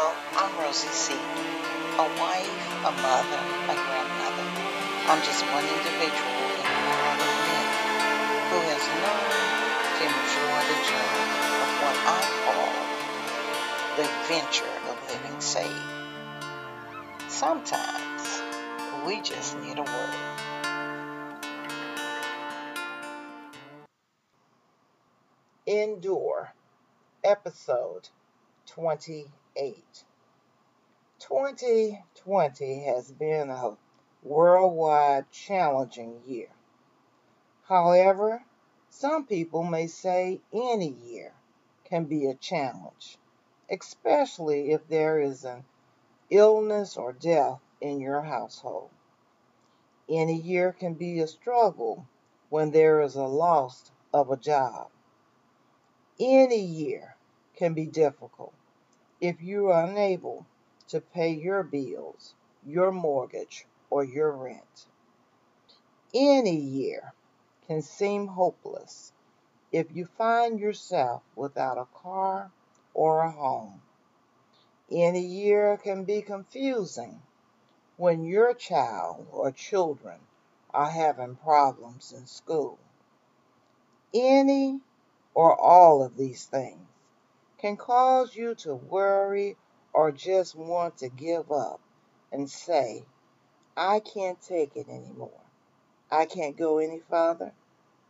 Hello, I'm Rosie C. A wife, a mother, a grandmother. I'm just one individual in a world of many who has learned to enjoy the journey of what I call the adventure of living saved. Sometimes we just need a word. Endure, episode 28. 2020 has been a worldwide challenging year. However, some people may say any year can be a challenge, especially if there is an illness or death in your household. Any year can be a struggle when there is a loss of a job. Any year can be difficult if you are unable to pay your bills, your mortgage, or your rent. Any year can seem hopeless if you find yourself without a car or a home. Any year can be confusing when your child or children are having problems in school. Any or all of these things can cause you to worry or just want to give up and say, I can't take it anymore. I can't go any farther.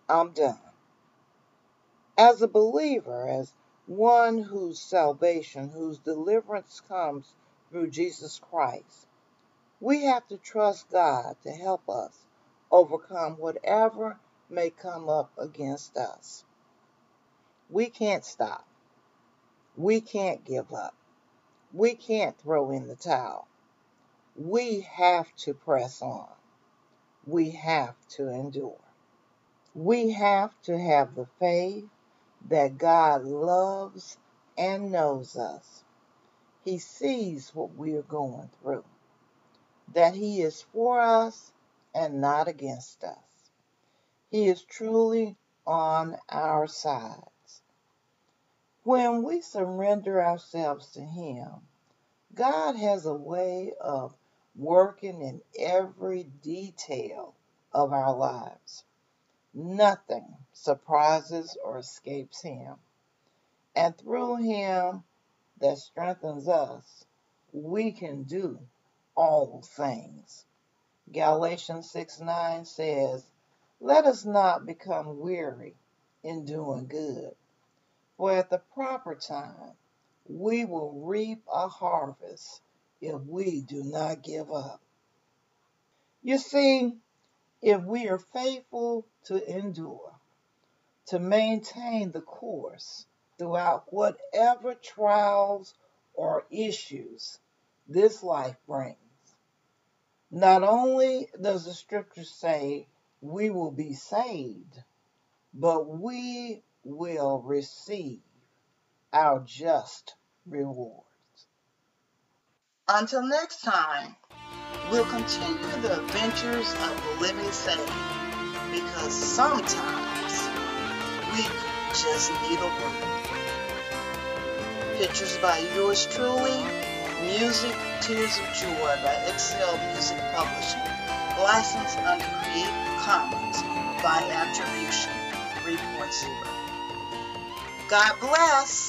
I'm done. As a believer, as one whose salvation, whose deliverance comes through Jesus Christ. We have to trust God to help us overcome whatever may come up against us. We can't stop. We can't give up. We can't throw in the towel. We have to press on. We have to endure. We have to have the faith that God loves and knows us. He sees what we are going through, that He is for us and not against us. He is truly on our sides. When we surrender ourselves to Him, God has a way of working in every detail of our lives. Nothing surprises or escapes him. And through him that strengthens us, we can do all things. Galatians 6 9 says, Let us not become weary in doing good, for at the proper time we will reap a harvest if we do not give up. You see, if we are faithful to endure, to maintain the course throughout whatever trials or issues this life brings. Not only does the scripture say we will be saved, but we will receive our just rewards. Until next time, we'll continue the adventures of the living saved because sometimes we just need a word. Pictures by yours truly, music Tears of Joy by Excel Music Publishing, licensed under Creative Commons by Attribution 3.0. God bless.